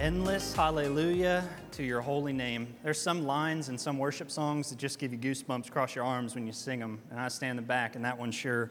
Endless hallelujah to your holy name. There's some lines in some worship songs that just give you goosebumps across your arms when you sing them. And I stand in the back, and that one sure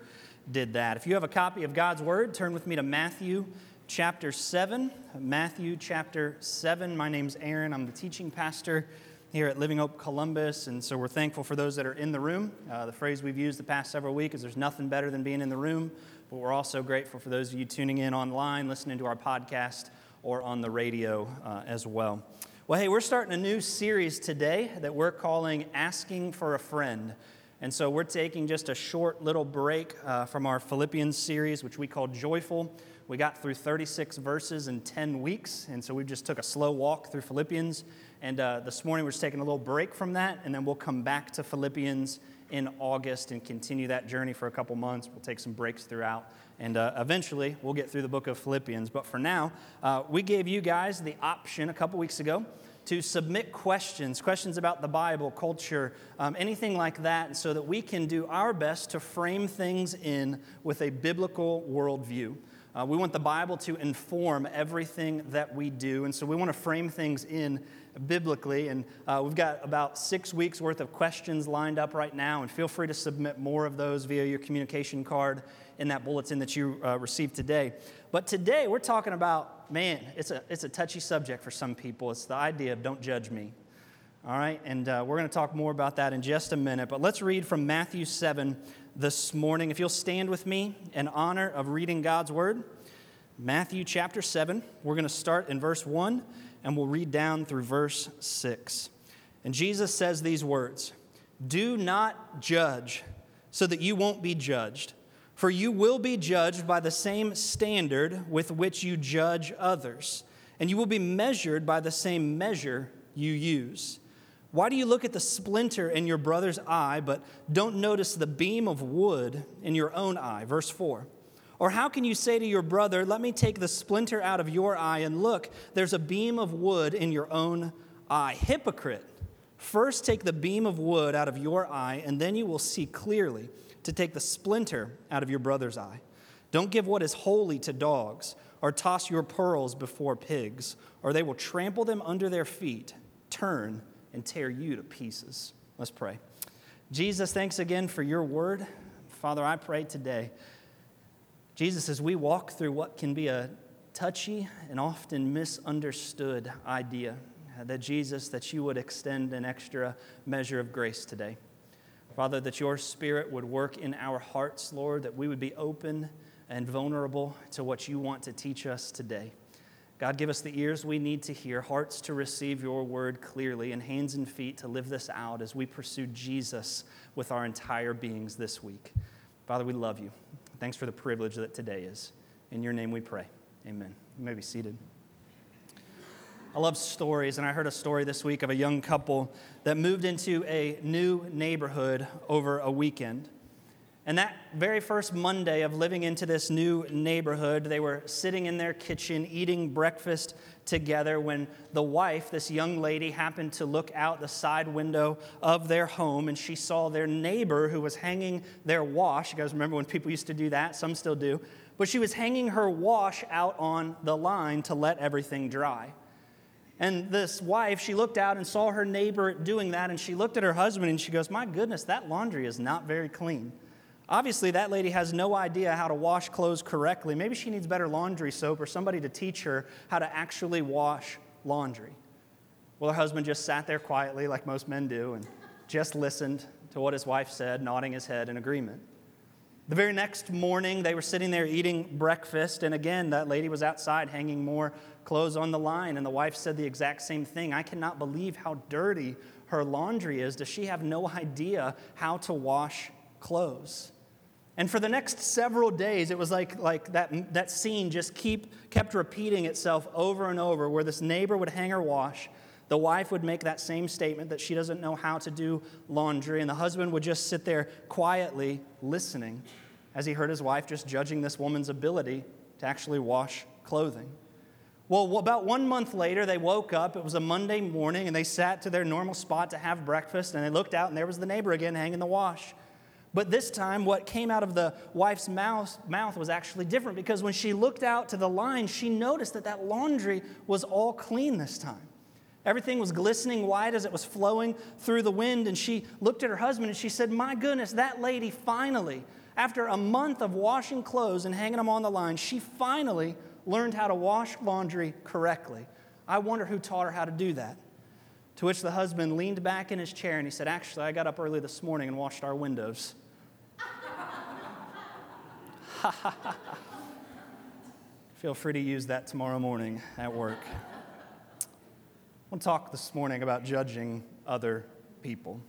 did that. If you have a copy of God's Word, turn with me to Matthew chapter 7. Matthew chapter 7. My name's Aaron. I'm the teaching pastor here at Living Hope Columbus. And so we're thankful for those that are in the room. Uh, the phrase we've used the past several weeks is there's nothing better than being in the room. But we're also grateful for those of you tuning in online, listening to our podcast or on the radio uh, as well. Well, hey, we're starting a new series today that we're calling Asking for a Friend. And so we're taking just a short little break uh, from our Philippians series, which we call Joyful. We got through 36 verses in 10 weeks, and so we just took a slow walk through Philippians. And uh, this morning we're just taking a little break from that, and then we'll come back to Philippians in August and continue that journey for a couple months. We'll take some breaks throughout. And uh, eventually, we'll get through the book of Philippians. But for now, uh, we gave you guys the option a couple weeks ago to submit questions, questions about the Bible, culture, um, anything like that, so that we can do our best to frame things in with a biblical worldview. Uh, we want the Bible to inform everything that we do, and so we want to frame things in biblically. And uh, we've got about six weeks worth of questions lined up right now, and feel free to submit more of those via your communication card in that bulletin that you uh, received today. But today we're talking about, man, it's a, it's a touchy subject for some people. It's the idea of don't judge me. All right, and uh, we're going to talk more about that in just a minute. But let's read from Matthew 7 this morning. If you'll stand with me in honor of reading God's word, Matthew chapter 7, we're going to start in verse 1 and we'll read down through verse 6. And Jesus says these words Do not judge so that you won't be judged. For you will be judged by the same standard with which you judge others, and you will be measured by the same measure you use. Why do you look at the splinter in your brother's eye, but don't notice the beam of wood in your own eye? Verse 4. Or how can you say to your brother, Let me take the splinter out of your eye, and look, there's a beam of wood in your own eye? Hypocrite. First take the beam of wood out of your eye, and then you will see clearly to take the splinter out of your brother's eye. Don't give what is holy to dogs, or toss your pearls before pigs, or they will trample them under their feet, turn, and tear you to pieces. Let's pray. Jesus, thanks again for your word. Father, I pray today, Jesus, as we walk through what can be a touchy and often misunderstood idea, that Jesus, that you would extend an extra measure of grace today. Father, that your spirit would work in our hearts, Lord, that we would be open and vulnerable to what you want to teach us today. God, give us the ears we need to hear, hearts to receive your word clearly, and hands and feet to live this out as we pursue Jesus with our entire beings this week. Father, we love you. Thanks for the privilege that today is. In your name we pray. Amen. You may be seated. I love stories, and I heard a story this week of a young couple that moved into a new neighborhood over a weekend. And that very first Monday of living into this new neighborhood, they were sitting in their kitchen eating breakfast together when the wife, this young lady, happened to look out the side window of their home and she saw their neighbor who was hanging their wash. You guys remember when people used to do that? Some still do. But she was hanging her wash out on the line to let everything dry. And this wife, she looked out and saw her neighbor doing that, and she looked at her husband and she goes, My goodness, that laundry is not very clean. Obviously, that lady has no idea how to wash clothes correctly. Maybe she needs better laundry soap or somebody to teach her how to actually wash laundry. Well, her husband just sat there quietly, like most men do, and just listened to what his wife said, nodding his head in agreement. The very next morning, they were sitting there eating breakfast, and again, that lady was outside hanging more clothes on the line, and the wife said the exact same thing. I cannot believe how dirty her laundry is. Does she have no idea how to wash clothes? And for the next several days, it was like, like that, that scene just keep, kept repeating itself over and over, where this neighbor would hang her wash, the wife would make that same statement that she doesn't know how to do laundry, and the husband would just sit there quietly listening as he heard his wife just judging this woman's ability to actually wash clothing. Well, about one month later, they woke up. It was a Monday morning, and they sat to their normal spot to have breakfast, and they looked out, and there was the neighbor again hanging the wash. But this time, what came out of the wife's mouth, mouth was actually different because when she looked out to the line, she noticed that that laundry was all clean this time. Everything was glistening white as it was flowing through the wind. And she looked at her husband and she said, My goodness, that lady finally, after a month of washing clothes and hanging them on the line, she finally learned how to wash laundry correctly. I wonder who taught her how to do that. To which the husband leaned back in his chair and he said, Actually, I got up early this morning and washed our windows. Feel free to use that tomorrow morning at work. I want to talk this morning about judging other people.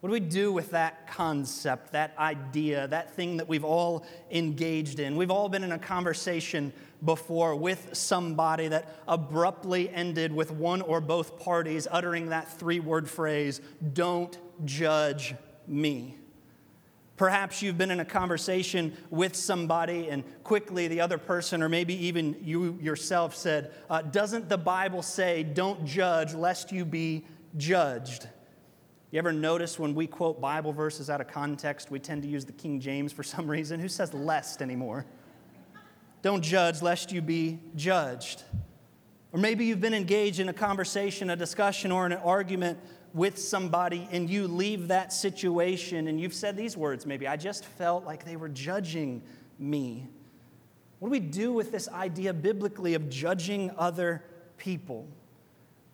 What do we do with that concept, that idea, that thing that we've all engaged in? We've all been in a conversation before with somebody that abruptly ended with one or both parties uttering that three word phrase, don't judge me. Perhaps you've been in a conversation with somebody, and quickly the other person, or maybe even you yourself, said, uh, Doesn't the Bible say, don't judge lest you be judged? You ever notice when we quote Bible verses out of context, we tend to use the King James for some reason? Who says lest anymore? Don't judge lest you be judged. Or maybe you've been engaged in a conversation, a discussion, or an argument with somebody, and you leave that situation and you've said these words maybe, I just felt like they were judging me. What do we do with this idea biblically of judging other people?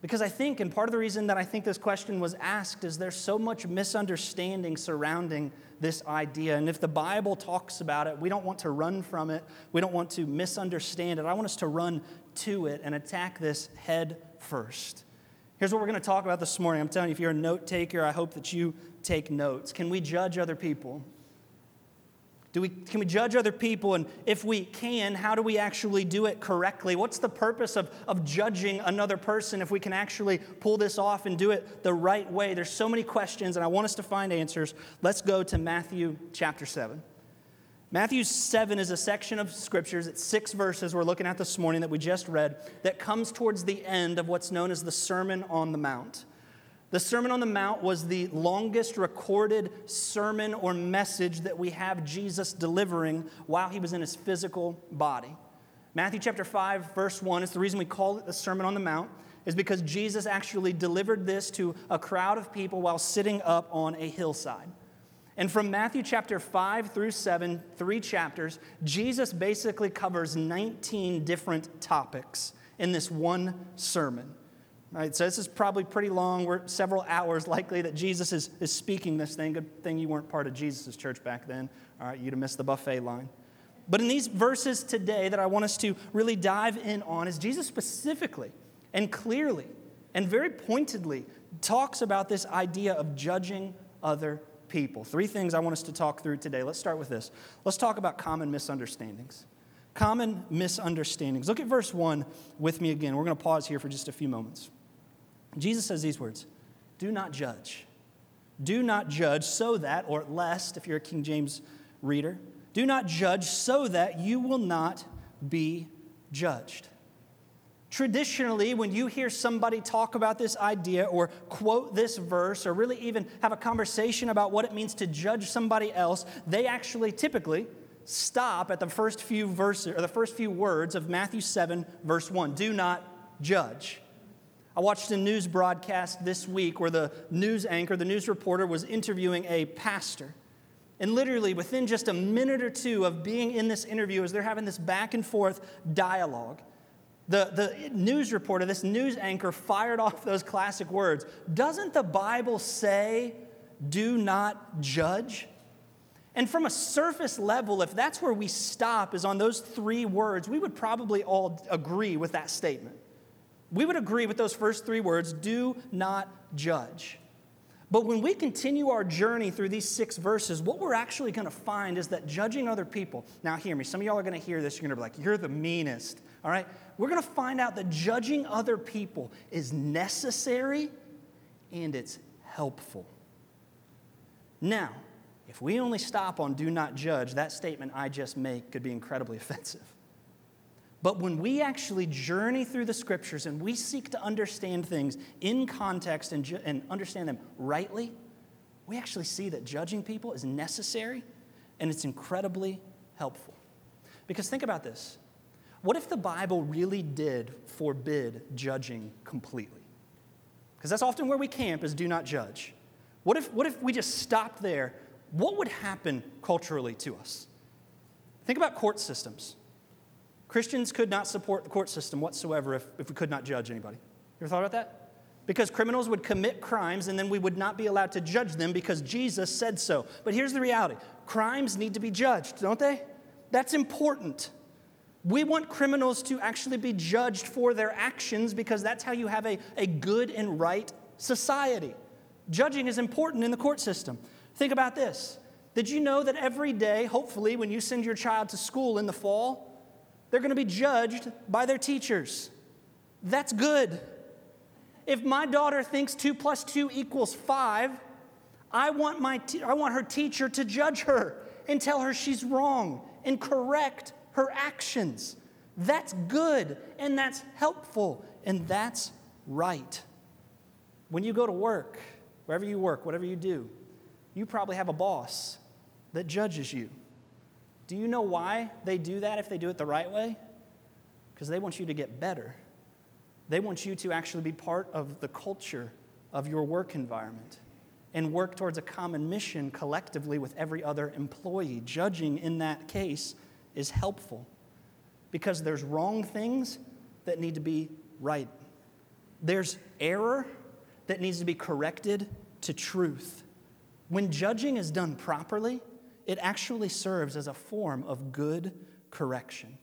Because I think, and part of the reason that I think this question was asked is there's so much misunderstanding surrounding this idea. And if the Bible talks about it, we don't want to run from it, we don't want to misunderstand it. I want us to run to it and attack this head first. Here's what we're going to talk about this morning. I'm telling you, if you're a note taker, I hope that you take notes. Can we judge other people? Do we, can we judge other people? And if we can, how do we actually do it correctly? What's the purpose of, of judging another person if we can actually pull this off and do it the right way? There's so many questions, and I want us to find answers. Let's go to Matthew chapter 7. Matthew 7 is a section of scriptures, it's six verses we're looking at this morning that we just read, that comes towards the end of what's known as the Sermon on the Mount. The Sermon on the Mount was the longest recorded sermon or message that we have Jesus delivering while he was in his physical body. Matthew chapter 5, verse 1 is the reason we call it the Sermon on the Mount, is because Jesus actually delivered this to a crowd of people while sitting up on a hillside. And from Matthew chapter 5 through 7, three chapters, Jesus basically covers 19 different topics in this one sermon. Right, so this is probably pretty long. We're several hours likely that Jesus is, is speaking this thing. Good thing you weren't part of Jesus' church back then. All right, you'd have missed the buffet line. But in these verses today that I want us to really dive in on is Jesus specifically and clearly and very pointedly talks about this idea of judging other people. Three things I want us to talk through today. Let's start with this. Let's talk about common misunderstandings. Common misunderstandings. Look at verse 1 with me again. We're going to pause here for just a few moments. Jesus says these words Do not judge. Do not judge so that, or lest, if you're a King James reader, do not judge so that you will not be judged. Traditionally, when you hear somebody talk about this idea or quote this verse or really even have a conversation about what it means to judge somebody else, they actually typically stop at the first few verses or the first few words of Matthew 7, verse 1. Do not judge. I watched a news broadcast this week where the news anchor, the news reporter, was interviewing a pastor. And literally, within just a minute or two of being in this interview, as they're having this back and forth dialogue, the, the news reporter, this news anchor, fired off those classic words Doesn't the Bible say, do not judge? And from a surface level, if that's where we stop, is on those three words, we would probably all agree with that statement. We would agree with those first three words do not judge. But when we continue our journey through these six verses, what we're actually going to find is that judging other people, now hear me, some of y'all are going to hear this, you're going to be like, you're the meanest, all right? We're going to find out that judging other people is necessary and it's helpful. Now, if we only stop on do not judge, that statement I just make could be incredibly offensive. But when we actually journey through the scriptures and we seek to understand things in context and, ju- and understand them rightly, we actually see that judging people is necessary and it's incredibly helpful. Because think about this what if the Bible really did forbid judging completely? Because that's often where we camp is do not judge. What if, what if we just stopped there? What would happen culturally to us? Think about court systems. Christians could not support the court system whatsoever if, if we could not judge anybody. You ever thought about that? Because criminals would commit crimes and then we would not be allowed to judge them because Jesus said so. But here's the reality crimes need to be judged, don't they? That's important. We want criminals to actually be judged for their actions because that's how you have a, a good and right society. Judging is important in the court system. Think about this. Did you know that every day, hopefully, when you send your child to school in the fall, they're going to be judged by their teachers? That's good. If my daughter thinks 2 plus 2 equals 5, I want, my te- I want her teacher to judge her and tell her she's wrong and correct her actions. That's good and that's helpful and that's right. When you go to work, wherever you work, whatever you do, you probably have a boss that judges you. Do you know why they do that if they do it the right way? Because they want you to get better. They want you to actually be part of the culture of your work environment and work towards a common mission collectively with every other employee. Judging in that case is helpful because there's wrong things that need to be right. There's error that needs to be corrected to truth. When judging is done properly, it actually serves as a form of good correction.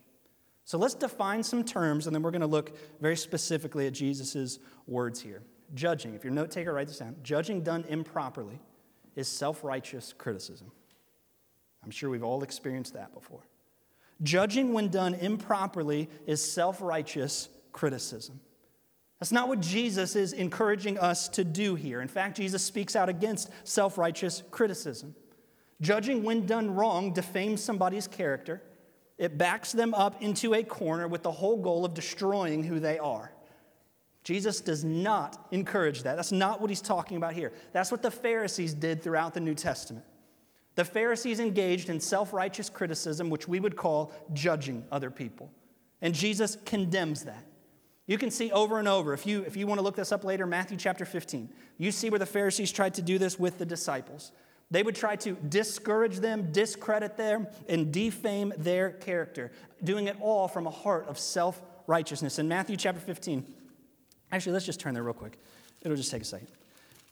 So let's define some terms, and then we're going to look very specifically at Jesus' words here. Judging, if you're a note taker, write this down. Judging done improperly is self righteous criticism. I'm sure we've all experienced that before. Judging when done improperly is self righteous criticism. That's not what Jesus is encouraging us to do here. In fact, Jesus speaks out against self righteous criticism. Judging when done wrong defames somebody's character, it backs them up into a corner with the whole goal of destroying who they are. Jesus does not encourage that. That's not what he's talking about here. That's what the Pharisees did throughout the New Testament. The Pharisees engaged in self righteous criticism, which we would call judging other people. And Jesus condemns that. You can see over and over, if you, if you want to look this up later, Matthew chapter 15, you see where the Pharisees tried to do this with the disciples. They would try to discourage them, discredit them, and defame their character, doing it all from a heart of self righteousness. In Matthew chapter 15, actually, let's just turn there real quick. It'll just take a second.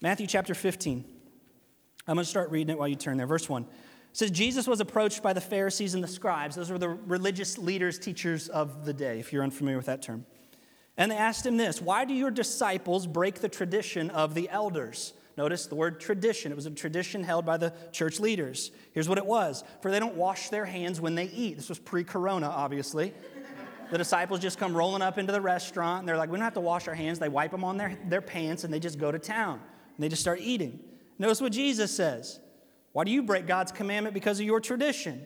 Matthew chapter 15. I'm going to start reading it while you turn there. Verse 1 says, Jesus was approached by the Pharisees and the scribes. Those were the religious leaders, teachers of the day, if you're unfamiliar with that term. And they asked him this Why do your disciples break the tradition of the elders? Notice the word tradition. It was a tradition held by the church leaders. Here's what it was For they don't wash their hands when they eat. This was pre corona, obviously. the disciples just come rolling up into the restaurant and they're like, We don't have to wash our hands. They wipe them on their, their pants and they just go to town and they just start eating. Notice what Jesus says Why do you break God's commandment because of your tradition?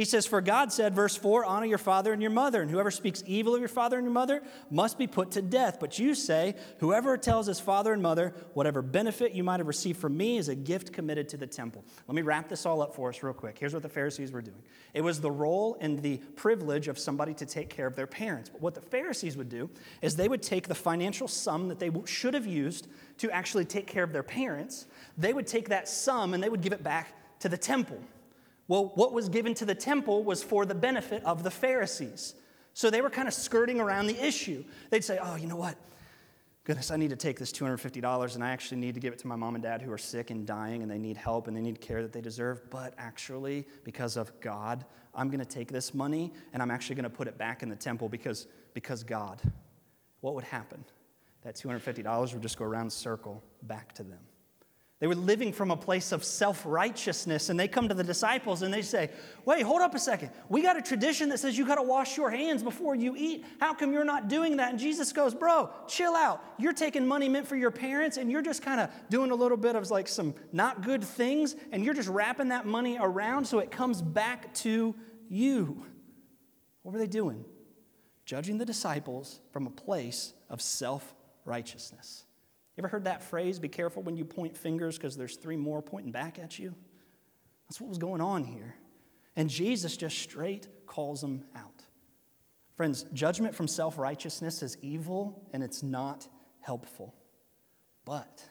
He says, For God said, verse 4, honor your father and your mother, and whoever speaks evil of your father and your mother must be put to death. But you say, Whoever tells his father and mother, whatever benefit you might have received from me is a gift committed to the temple. Let me wrap this all up for us real quick. Here's what the Pharisees were doing it was the role and the privilege of somebody to take care of their parents. But what the Pharisees would do is they would take the financial sum that they should have used to actually take care of their parents, they would take that sum and they would give it back to the temple. Well, what was given to the temple was for the benefit of the Pharisees. So they were kind of skirting around the issue. They'd say, oh, you know what? Goodness, I need to take this $250 and I actually need to give it to my mom and dad who are sick and dying and they need help and they need care that they deserve. But actually, because of God, I'm going to take this money and I'm actually going to put it back in the temple because, because God. What would happen? That $250 would just go around circle back to them. They were living from a place of self righteousness, and they come to the disciples and they say, Wait, hold up a second. We got a tradition that says you got to wash your hands before you eat. How come you're not doing that? And Jesus goes, Bro, chill out. You're taking money meant for your parents, and you're just kind of doing a little bit of like some not good things, and you're just wrapping that money around so it comes back to you. What were they doing? Judging the disciples from a place of self righteousness. You ever heard that phrase, be careful when you point fingers because there's three more pointing back at you? That's what was going on here. And Jesus just straight calls them out. Friends, judgment from self righteousness is evil and it's not helpful. But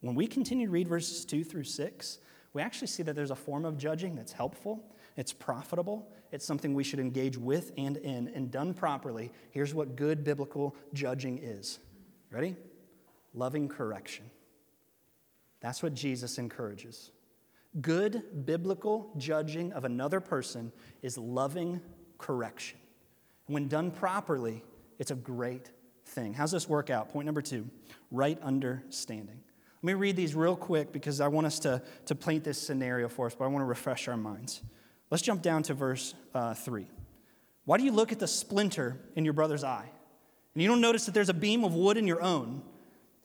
when we continue to read verses 2 through 6, we actually see that there's a form of judging that's helpful, it's profitable, it's something we should engage with and in. And done properly, here's what good biblical judging is. Ready? Loving correction. That's what Jesus encourages. Good biblical judging of another person is loving correction. When done properly, it's a great thing. How's this work out? Point number two right understanding. Let me read these real quick because I want us to, to paint this scenario for us, but I want to refresh our minds. Let's jump down to verse uh, 3. Why do you look at the splinter in your brother's eye? And you don't notice that there's a beam of wood in your own?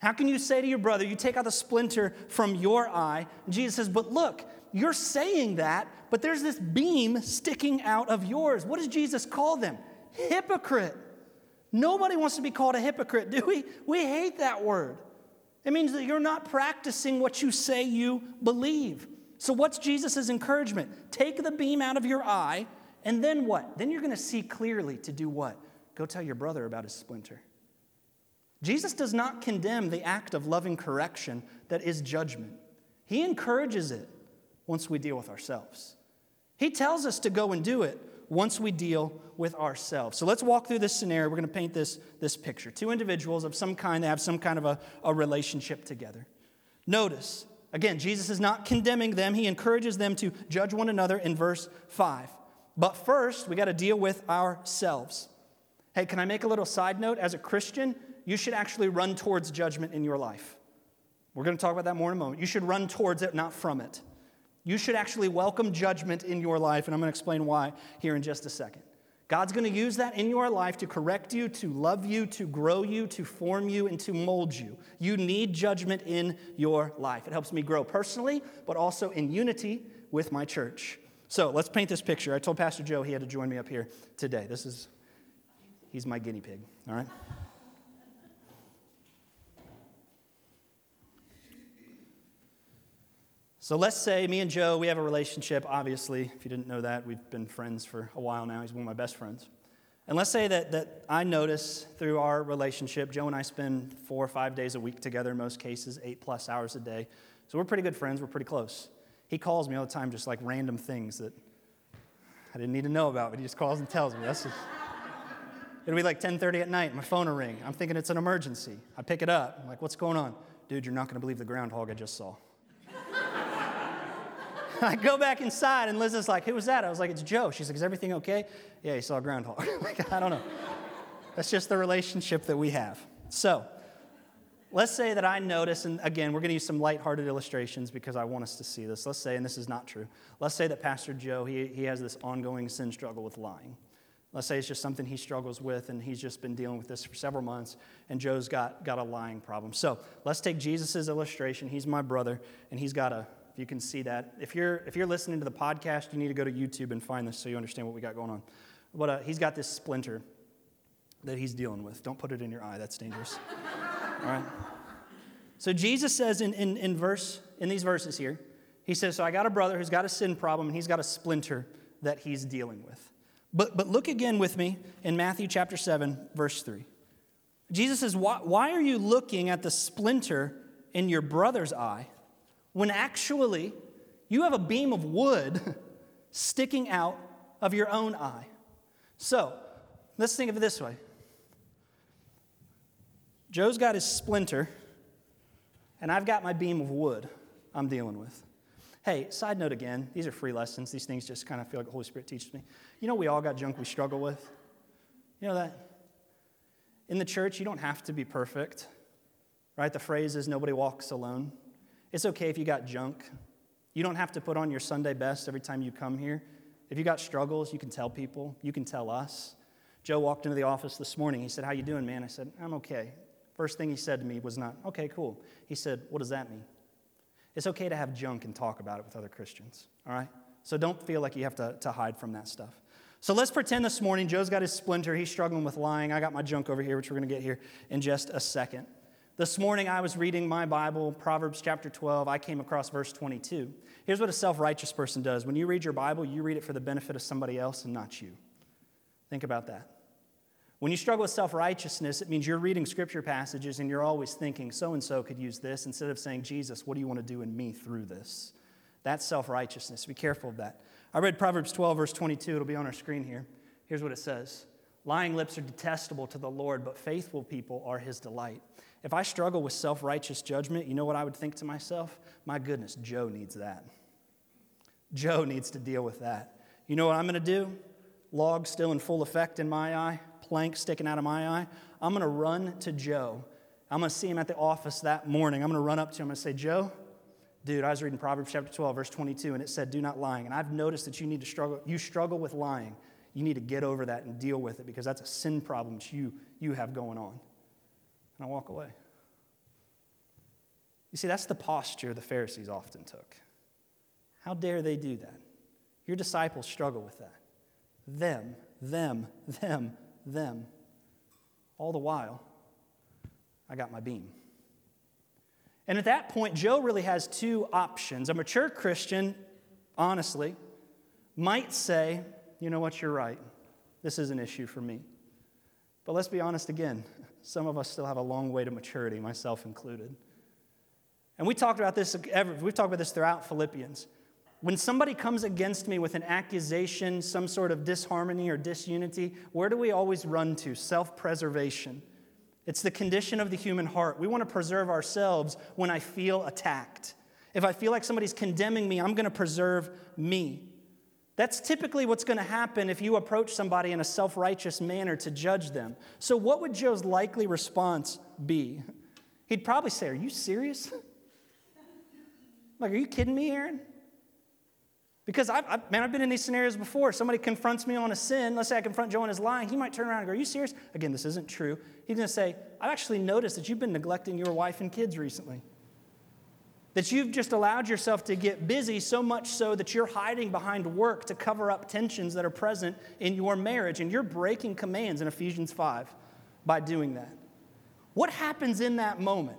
How can you say to your brother, You take out the splinter from your eye? Jesus says, But look, you're saying that, but there's this beam sticking out of yours. What does Jesus call them? Hypocrite. Nobody wants to be called a hypocrite, do we? We hate that word. It means that you're not practicing what you say you believe. So, what's Jesus' encouragement? Take the beam out of your eye, and then what? Then you're going to see clearly to do what? Go tell your brother about his splinter. Jesus does not condemn the act of loving correction that is judgment, he encourages it once we deal with ourselves. He tells us to go and do it once we deal with ourselves. So let's walk through this scenario. We're going to paint this, this picture. Two individuals of some kind that have some kind of a, a relationship together. Notice, again, Jesus is not condemning them, he encourages them to judge one another in verse 5. But first, we got to deal with ourselves. Hey, can I make a little side note? As a Christian, you should actually run towards judgment in your life. We're going to talk about that more in a moment. You should run towards it, not from it. You should actually welcome judgment in your life, and I'm going to explain why here in just a second. God's going to use that in your life to correct you, to love you, to grow you, to form you, and to mold you. You need judgment in your life. It helps me grow personally, but also in unity with my church. So let's paint this picture. I told Pastor Joe he had to join me up here today. This is, he's my guinea pig, all right? So let's say me and Joe, we have a relationship, obviously. If you didn't know that, we've been friends for a while now. He's one of my best friends. And let's say that, that I notice through our relationship, Joe and I spend four or five days a week together in most cases, eight plus hours a day. So we're pretty good friends, we're pretty close. He calls me all the time, just like random things that I didn't need to know about, but he just calls and tells me. That's just, it'll be like 10:30 at night, my phone will ring. I'm thinking it's an emergency. I pick it up. I'm like, what's going on? Dude, you're not gonna believe the groundhog I just saw. I go back inside, and Liz is like, Who was that? I was like, It's Joe. She's like, Is everything okay? Yeah, he saw a groundhog. like, I don't know. That's just the relationship that we have. So, let's say that I notice, and again, we're going to use some lighthearted illustrations because I want us to see this. Let's say, and this is not true, let's say that Pastor Joe, he, he has this ongoing sin struggle with lying. Let's say it's just something he struggles with, and he's just been dealing with this for several months, and Joe's got, got a lying problem. So let's take Jesus' illustration. He's my brother, and he's got a, if you can see that. If you're, if you're listening to the podcast, you need to go to YouTube and find this so you understand what we got going on. But uh, he's got this splinter that he's dealing with. Don't put it in your eye, that's dangerous. All right? So Jesus says in, in, in, verse, in these verses here, he says, So I got a brother who's got a sin problem, and he's got a splinter that he's dealing with. But, but look again with me in Matthew chapter 7, verse 3. Jesus says, why, why are you looking at the splinter in your brother's eye when actually you have a beam of wood sticking out of your own eye. So let's think of it this way Joe's got his splinter, and I've got my beam of wood I'm dealing with. Hey, side note again, these are free lessons. These things just kind of feel like the Holy Spirit teaches me. You know, we all got junk we struggle with. You know that? In the church, you don't have to be perfect, right? The phrase is nobody walks alone. It's okay if you got junk. You don't have to put on your Sunday best every time you come here. If you got struggles, you can tell people. You can tell us. Joe walked into the office this morning. He said, How you doing, man? I said, I'm okay. First thing he said to me was not, okay, cool. He said, What does that mean? It's okay to have junk and talk about it with other Christians, all right? So don't feel like you have to, to hide from that stuff. So let's pretend this morning Joe's got his splinter. He's struggling with lying. I got my junk over here, which we're going to get here in just a second. This morning I was reading my Bible, Proverbs chapter 12. I came across verse 22. Here's what a self righteous person does when you read your Bible, you read it for the benefit of somebody else and not you. Think about that. When you struggle with self righteousness, it means you're reading scripture passages and you're always thinking, so and so could use this, instead of saying, Jesus, what do you want to do in me through this? That's self righteousness. Be careful of that. I read Proverbs 12, verse 22. It'll be on our screen here. Here's what it says Lying lips are detestable to the Lord, but faithful people are his delight. If I struggle with self righteous judgment, you know what I would think to myself? My goodness, Joe needs that. Joe needs to deal with that. You know what I'm going to do? Log still in full effect in my eye, plank sticking out of my eye. I'm going to run to Joe. I'm going to see him at the office that morning. I'm going to run up to him and say, Joe, dude, I was reading Proverbs chapter 12, verse 22, and it said, Do not lying. And I've noticed that you need to struggle, you struggle with lying. You need to get over that and deal with it because that's a sin problem that you, you have going on and I walk away. You see, that's the posture the Pharisees often took. How dare they do that? Your disciples struggle with that. Them, them, them, them. All the while, I got my beam. And at that point, Joe really has two options. A mature Christian, honestly, might say, you know what, you're right. This is an issue for me. But let's be honest again. Some of us still have a long way to maturity, myself included. And we talked about this, we've talked about this throughout Philippians. When somebody comes against me with an accusation, some sort of disharmony or disunity, where do we always run to? Self preservation. It's the condition of the human heart. We want to preserve ourselves when I feel attacked. If I feel like somebody's condemning me, I'm going to preserve me. That's typically what's going to happen if you approach somebody in a self righteous manner to judge them. So, what would Joe's likely response be? He'd probably say, Are you serious? like, are you kidding me, Aaron? Because I've, I've, man, I've been in these scenarios before. Somebody confronts me on a sin. Let's say I confront Joe on his lying. He might turn around and go, Are you serious? Again, this isn't true. He's going to say, I've actually noticed that you've been neglecting your wife and kids recently. That you've just allowed yourself to get busy so much so that you're hiding behind work to cover up tensions that are present in your marriage, and you're breaking commands in Ephesians 5 by doing that. What happens in that moment?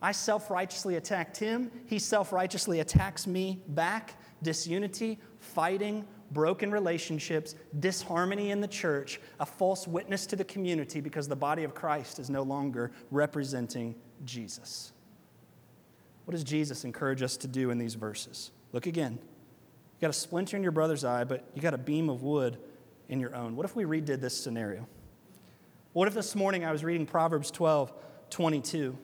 I self righteously attacked him, he self righteously attacks me back, disunity, fighting, broken relationships, disharmony in the church, a false witness to the community because the body of Christ is no longer representing Jesus. What does Jesus encourage us to do in these verses? Look again. You got a splinter in your brother's eye, but you got a beam of wood in your own. What if we redid this scenario? What if this morning I was reading Proverbs 12, 22,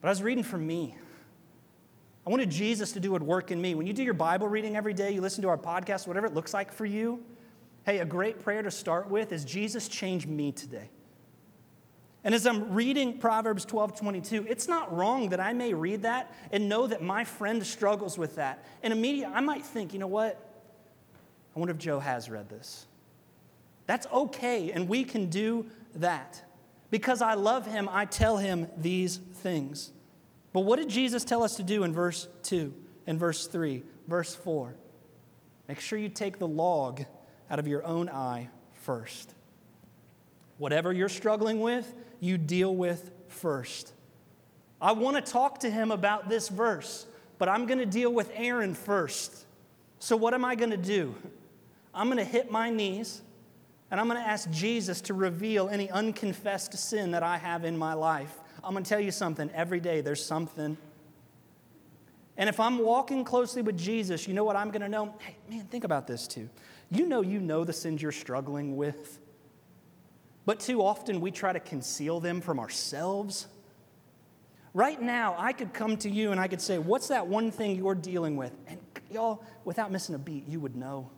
but I was reading for me? I wanted Jesus to do a work in me. When you do your Bible reading every day, you listen to our podcast, whatever it looks like for you, hey, a great prayer to start with is Jesus, change me today. And as I'm reading Proverbs 12 22, it's not wrong that I may read that and know that my friend struggles with that. And immediately I might think, you know what? I wonder if Joe has read this. That's okay, and we can do that. Because I love him, I tell him these things. But what did Jesus tell us to do in verse 2, in verse 3, verse 4? Make sure you take the log out of your own eye first. Whatever you're struggling with, you deal with first. I want to talk to him about this verse, but I'm going to deal with Aaron first. So, what am I going to do? I'm going to hit my knees and I'm going to ask Jesus to reveal any unconfessed sin that I have in my life. I'm going to tell you something every day, there's something. And if I'm walking closely with Jesus, you know what I'm going to know? Hey, man, think about this too. You know, you know the sins you're struggling with. But too often we try to conceal them from ourselves. Right now, I could come to you and I could say, What's that one thing you're dealing with? And y'all, without missing a beat, you would know.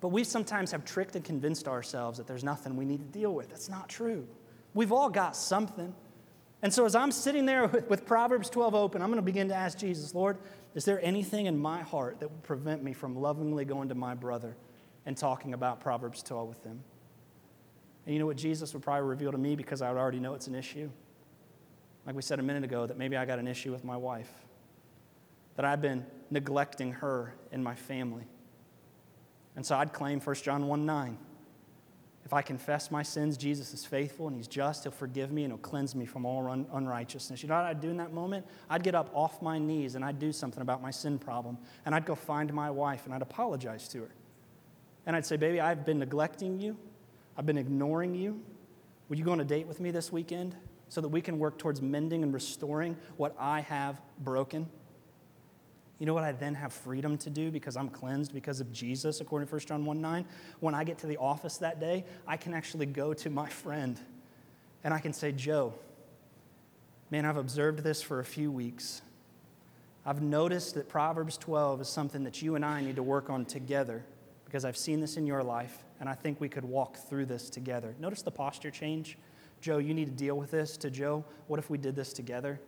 But we sometimes have tricked and convinced ourselves that there's nothing we need to deal with. That's not true. We've all got something. And so, as I'm sitting there with, Proverbs 12 open, I'm going to begin to ask Jesus, Lord, is there anything in my heart that would prevent me from lovingly going to my brother and talking about Proverbs 12 with him? And you know what Jesus would probably reveal to me because I would already know it's an issue? Like we said a minute ago, that maybe I got an issue with my wife, that I've been neglecting her in my family. And so I'd claim 1 John 1 9. If I confess my sins, Jesus is faithful and he's just. He'll forgive me and he'll cleanse me from all un- unrighteousness. You know what I'd do in that moment? I'd get up off my knees and I'd do something about my sin problem. And I'd go find my wife and I'd apologize to her. And I'd say, Baby, I've been neglecting you, I've been ignoring you. Would you go on a date with me this weekend so that we can work towards mending and restoring what I have broken? You know what I then have freedom to do because I'm cleansed because of Jesus, according to 1 John 1 9? When I get to the office that day, I can actually go to my friend and I can say, Joe, man, I've observed this for a few weeks. I've noticed that Proverbs 12 is something that you and I need to work on together because I've seen this in your life and I think we could walk through this together. Notice the posture change. Joe, you need to deal with this. To Joe, what if we did this together?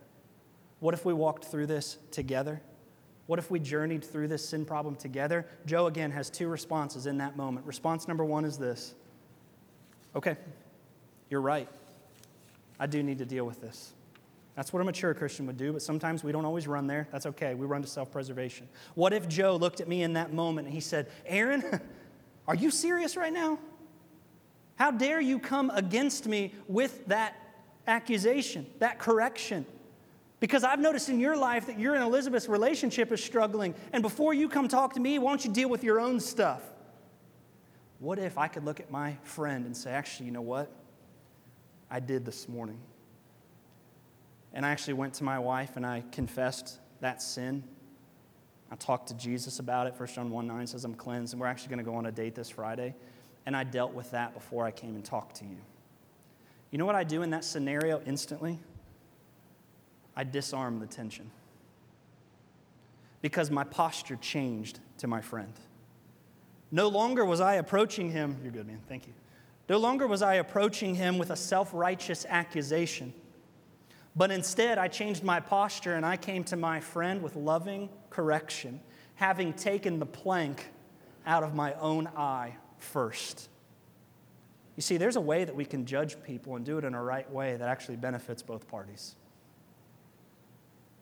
What if we walked through this together? What if we journeyed through this sin problem together? Joe, again, has two responses in that moment. Response number one is this Okay, you're right. I do need to deal with this. That's what a mature Christian would do, but sometimes we don't always run there. That's okay. We run to self preservation. What if Joe looked at me in that moment and he said, Aaron, are you serious right now? How dare you come against me with that accusation, that correction? Because I've noticed in your life that your and Elizabeth's relationship is struggling. And before you come talk to me, why don't you deal with your own stuff? What if I could look at my friend and say, actually, you know what? I did this morning. And I actually went to my wife and I confessed that sin. I talked to Jesus about it. 1 John 1 9 says I'm cleansed, and we're actually going to go on a date this Friday. And I dealt with that before I came and talked to you. You know what I do in that scenario instantly? I disarm the tension because my posture changed to my friend. No longer was I approaching him, you're good, man, thank you. No longer was I approaching him with a self righteous accusation, but instead I changed my posture and I came to my friend with loving correction, having taken the plank out of my own eye first. You see, there's a way that we can judge people and do it in a right way that actually benefits both parties.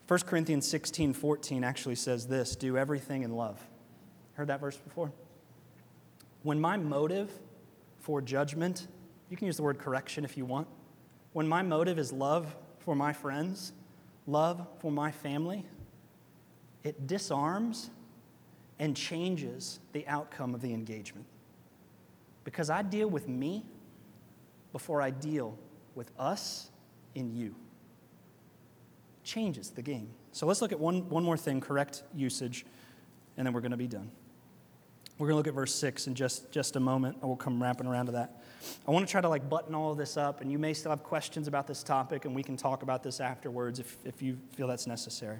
1 Corinthians 16 14 actually says this do everything in love. Heard that verse before? When my motive for judgment, you can use the word correction if you want. When my motive is love for my friends, love for my family, it disarms and changes the outcome of the engagement. Because I deal with me before I deal with us in you changes the game. So let's look at one, one more thing correct usage, and then we're going to be done. We're going to look at verse 6 in just, just a moment, and we'll come wrapping around to that. I want to try to like button all of this up, and you may still have questions about this topic, and we can talk about this afterwards if, if you feel that's necessary.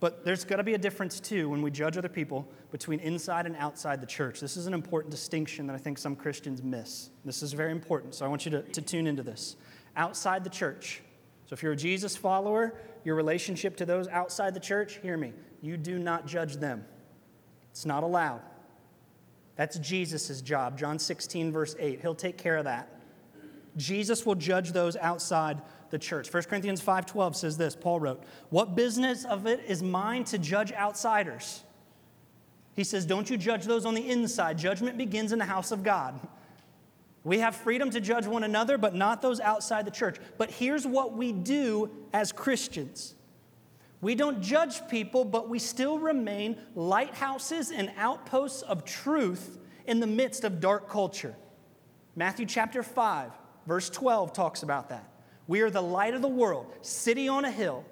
But there's got to be a difference, too, when we judge other people between inside and outside the church. This is an important distinction that I think some Christians miss. This is very important, so I want you to, to tune into this. Outside the church, so if you're a Jesus follower, your relationship to those outside the church, hear me, you do not judge them. It's not allowed. That's Jesus' job. John 16, verse 8. He'll take care of that. Jesus will judge those outside the church. 1 Corinthians 5:12 says this. Paul wrote, "What business of it is mine to judge outsiders?" He says, "Don't you judge those on the inside. Judgment begins in the house of God." We have freedom to judge one another, but not those outside the church. But here's what we do as Christians we don't judge people, but we still remain lighthouses and outposts of truth in the midst of dark culture. Matthew chapter 5, verse 12 talks about that. We are the light of the world, city on a hill.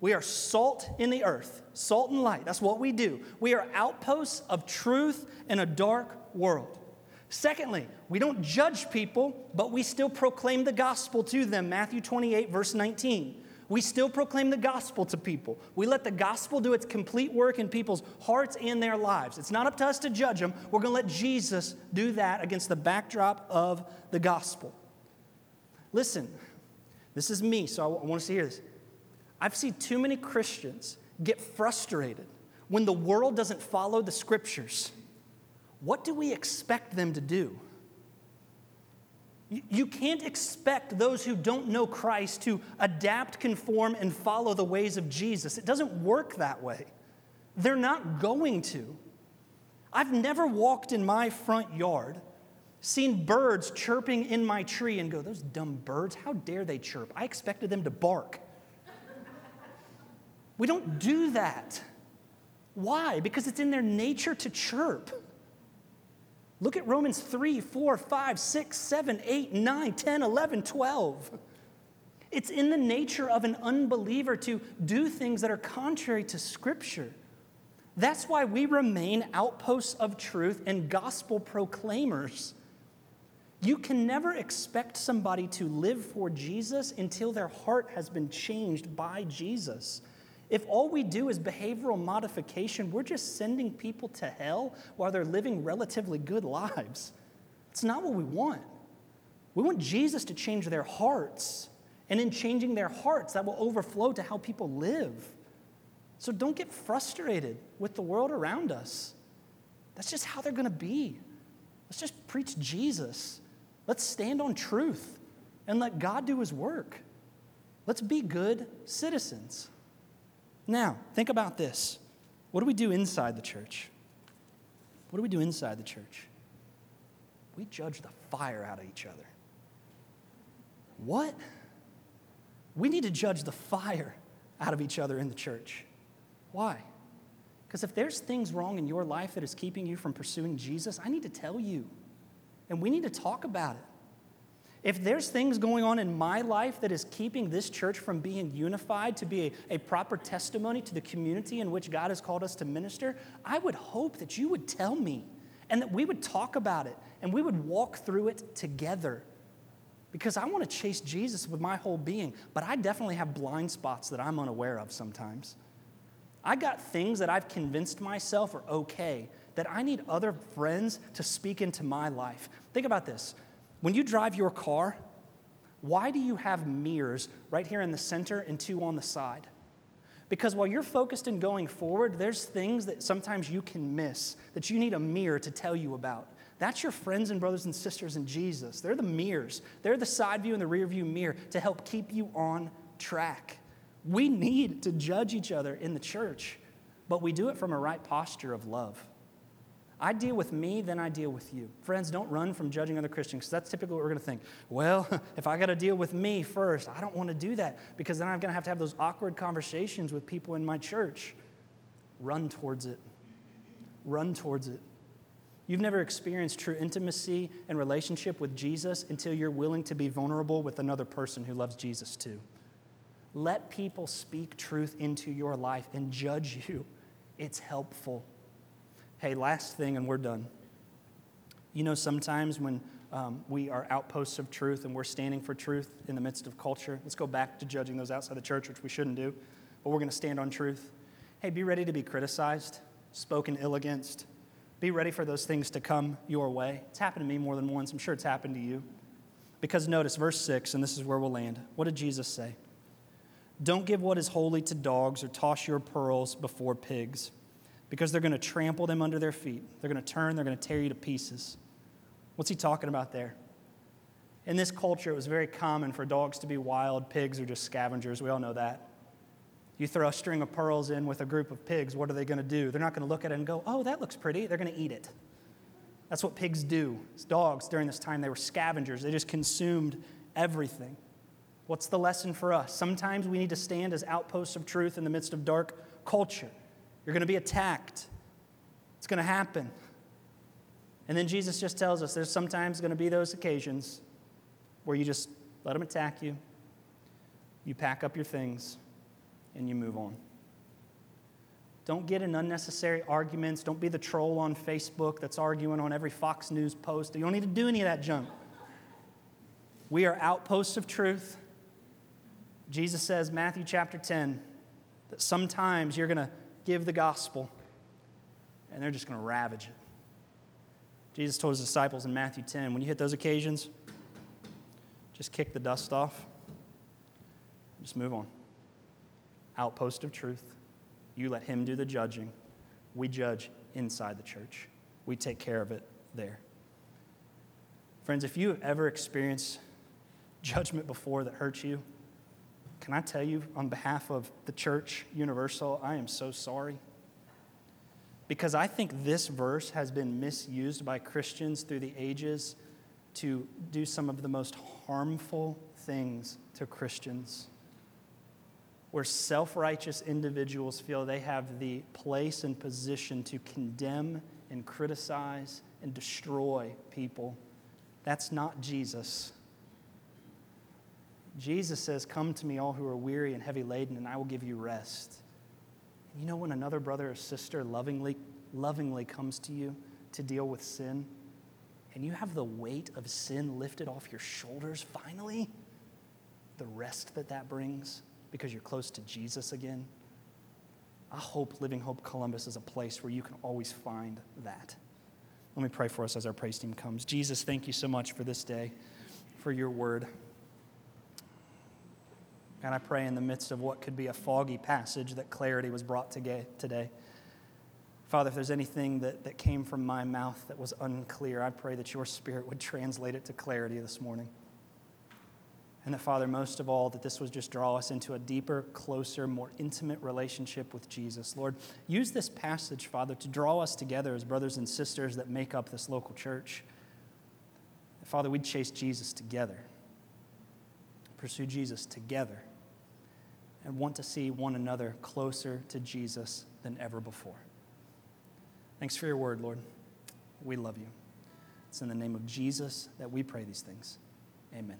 We are salt in the earth, salt and light. That's what we do. We are outposts of truth in a dark world. Secondly, we don't judge people, but we still proclaim the gospel to them. Matthew 28, verse 19. We still proclaim the gospel to people. We let the gospel do its complete work in people's hearts and their lives. It's not up to us to judge them. We're going to let Jesus do that against the backdrop of the gospel. Listen, this is me, so I want us to hear this. I've seen too many Christians get frustrated when the world doesn't follow the scriptures what do we expect them to do? You can't expect those who don't know Christ to adapt, conform, and follow the ways of Jesus. It doesn't work that way. They're not going to. I've never walked in my front yard Seen birds chirping in my tree and go, Those dumb birds, how dare they chirp? I expected them to bark. we don't do that. Why? Because it's in their nature to chirp. Look at Romans 3, 4, 5, 6, 7, 8, 9, 10, 11, 12. It's in the nature of an unbeliever to do things that are contrary to Scripture. That's why we remain outposts of truth and gospel proclaimers. You can never expect somebody to live for Jesus until their heart has been changed by Jesus. If all we do is behavioral modification, we're just sending people to hell while they're living relatively good lives. It's not what we want. We want Jesus to change their hearts. And in changing their hearts, that will overflow to how people live. So don't get frustrated with the world around us. That's just how they're going to be. Let's just preach Jesus. Let's stand on truth and let God do his work. Let's be good citizens. Now, think about this. What do we do inside the church? What do we do inside the church? We judge the fire out of each other. What? We need to judge the fire out of each other in the church. Why? Because if there's things wrong in your life that is keeping you from pursuing Jesus, I need to tell you. And we need to talk about it. If there's things going on in my life that is keeping this church from being unified to be a, a, proper testimony to the community in which God has called us to minister, I would hope that you would tell me and that we would talk about it and we would walk through it together. Because I want to chase Jesus with my whole being, but I definitely have blind spots that I'm unaware of sometimes. I got things that I've convinced myself are okay that I need other friends to speak into my life. Think about this. When you drive your car, why do you have mirrors right here in the center and two on the side? Because while you're focused in going forward, there's things that sometimes you can miss that you need a mirror to tell you about. That's your friends and brothers and sisters in Jesus. They're the mirrors, they're the side view and the rear view mirror to help keep you on track. We need to judge each other in the church, but we do it from a right posture of love. I deal with me, then I deal with you. Friends, don't run from judging other Christians because that's typically what we're going to think. Well, if I got to deal with me first, I don't want to do that because then I'm going to have to have those awkward conversations with people in my church. Run towards it. Run towards it. You've never experienced true intimacy and relationship with Jesus until you're willing to be vulnerable with another person who loves Jesus too. Let people speak truth into your life and judge you. It's helpful. Hey, last thing, and we're done. You know, sometimes when um, we are outposts of truth and we're standing for truth in the midst of culture, let's go back to judging those outside the church, which we shouldn't do, but we're going to stand on truth. Hey, be ready to be criticized, spoken ill against. Be ready for those things to come your way. It's happened to me more than once. I'm sure it's happened to you. Because notice verse 6, and this is where we'll land. What did Jesus say? Don't give what is holy to dogs or toss your pearls before pigs because they're going to trample them under their feet. They're going to turn, they're going to tear you to pieces. What's he talking about there? In this culture, it was very common for dogs to be wild, pigs are just scavengers. We all know that. You throw a string of pearls in with a group of pigs, what are they going to do? They're not going to look at it and go, oh, that looks pretty. They're going to eat it. That's what pigs do. It's dogs during this time, they were scavengers, they just consumed everything. What's the lesson for us? Sometimes we need to stand as outposts of truth in the midst of dark culture. You're going to be attacked. It's going to happen. And then Jesus just tells us there's sometimes going to be those occasions where you just let them attack you, you pack up your things, and you move on. Don't get in unnecessary arguments. Don't be the troll on Facebook that's arguing on every Fox News post. You don't need to do any of that junk. We are outposts of truth. Jesus says, Matthew chapter 10, that sometimes you're going to give the gospel, and they're just going to ravage it. Jesus told his disciples in Matthew 10 when you hit those occasions, just kick the dust off, just move on. Outpost of truth. You let him do the judging. We judge inside the church, we take care of it there. Friends, if you ever experienced judgment before that hurts you, can I tell you, on behalf of the church universal, I am so sorry. Because I think this verse has been misused by Christians through the ages to do some of the most harmful things to Christians, where self righteous individuals feel they have the place and position to condemn and criticize and destroy people. That's not Jesus. Jesus says, Come to me, all who are weary and heavy laden, and I will give you rest. You know when another brother or sister lovingly, lovingly comes to you to deal with sin, and you have the weight of sin lifted off your shoulders finally, the rest that that brings because you're close to Jesus again. I hope Living Hope Columbus is a place where you can always find that. Let me pray for us as our praise team comes. Jesus, thank you so much for this day, for your word. And I pray in the midst of what could be a foggy passage that clarity was brought today. Father, if there's anything that, that came from my mouth that was unclear, I pray that your spirit would translate it to clarity this morning. And that, Father, most of all, that this would just draw us into a deeper, closer, more intimate relationship with Jesus. Lord, use this passage, Father, to draw us together as brothers and sisters that make up this local church. Father, we'd chase Jesus together, pursue Jesus together, and want to see one another closer to Jesus than ever before. Thanks for your word, Lord. We love you. It's in the name of Jesus that we pray these things. Amen.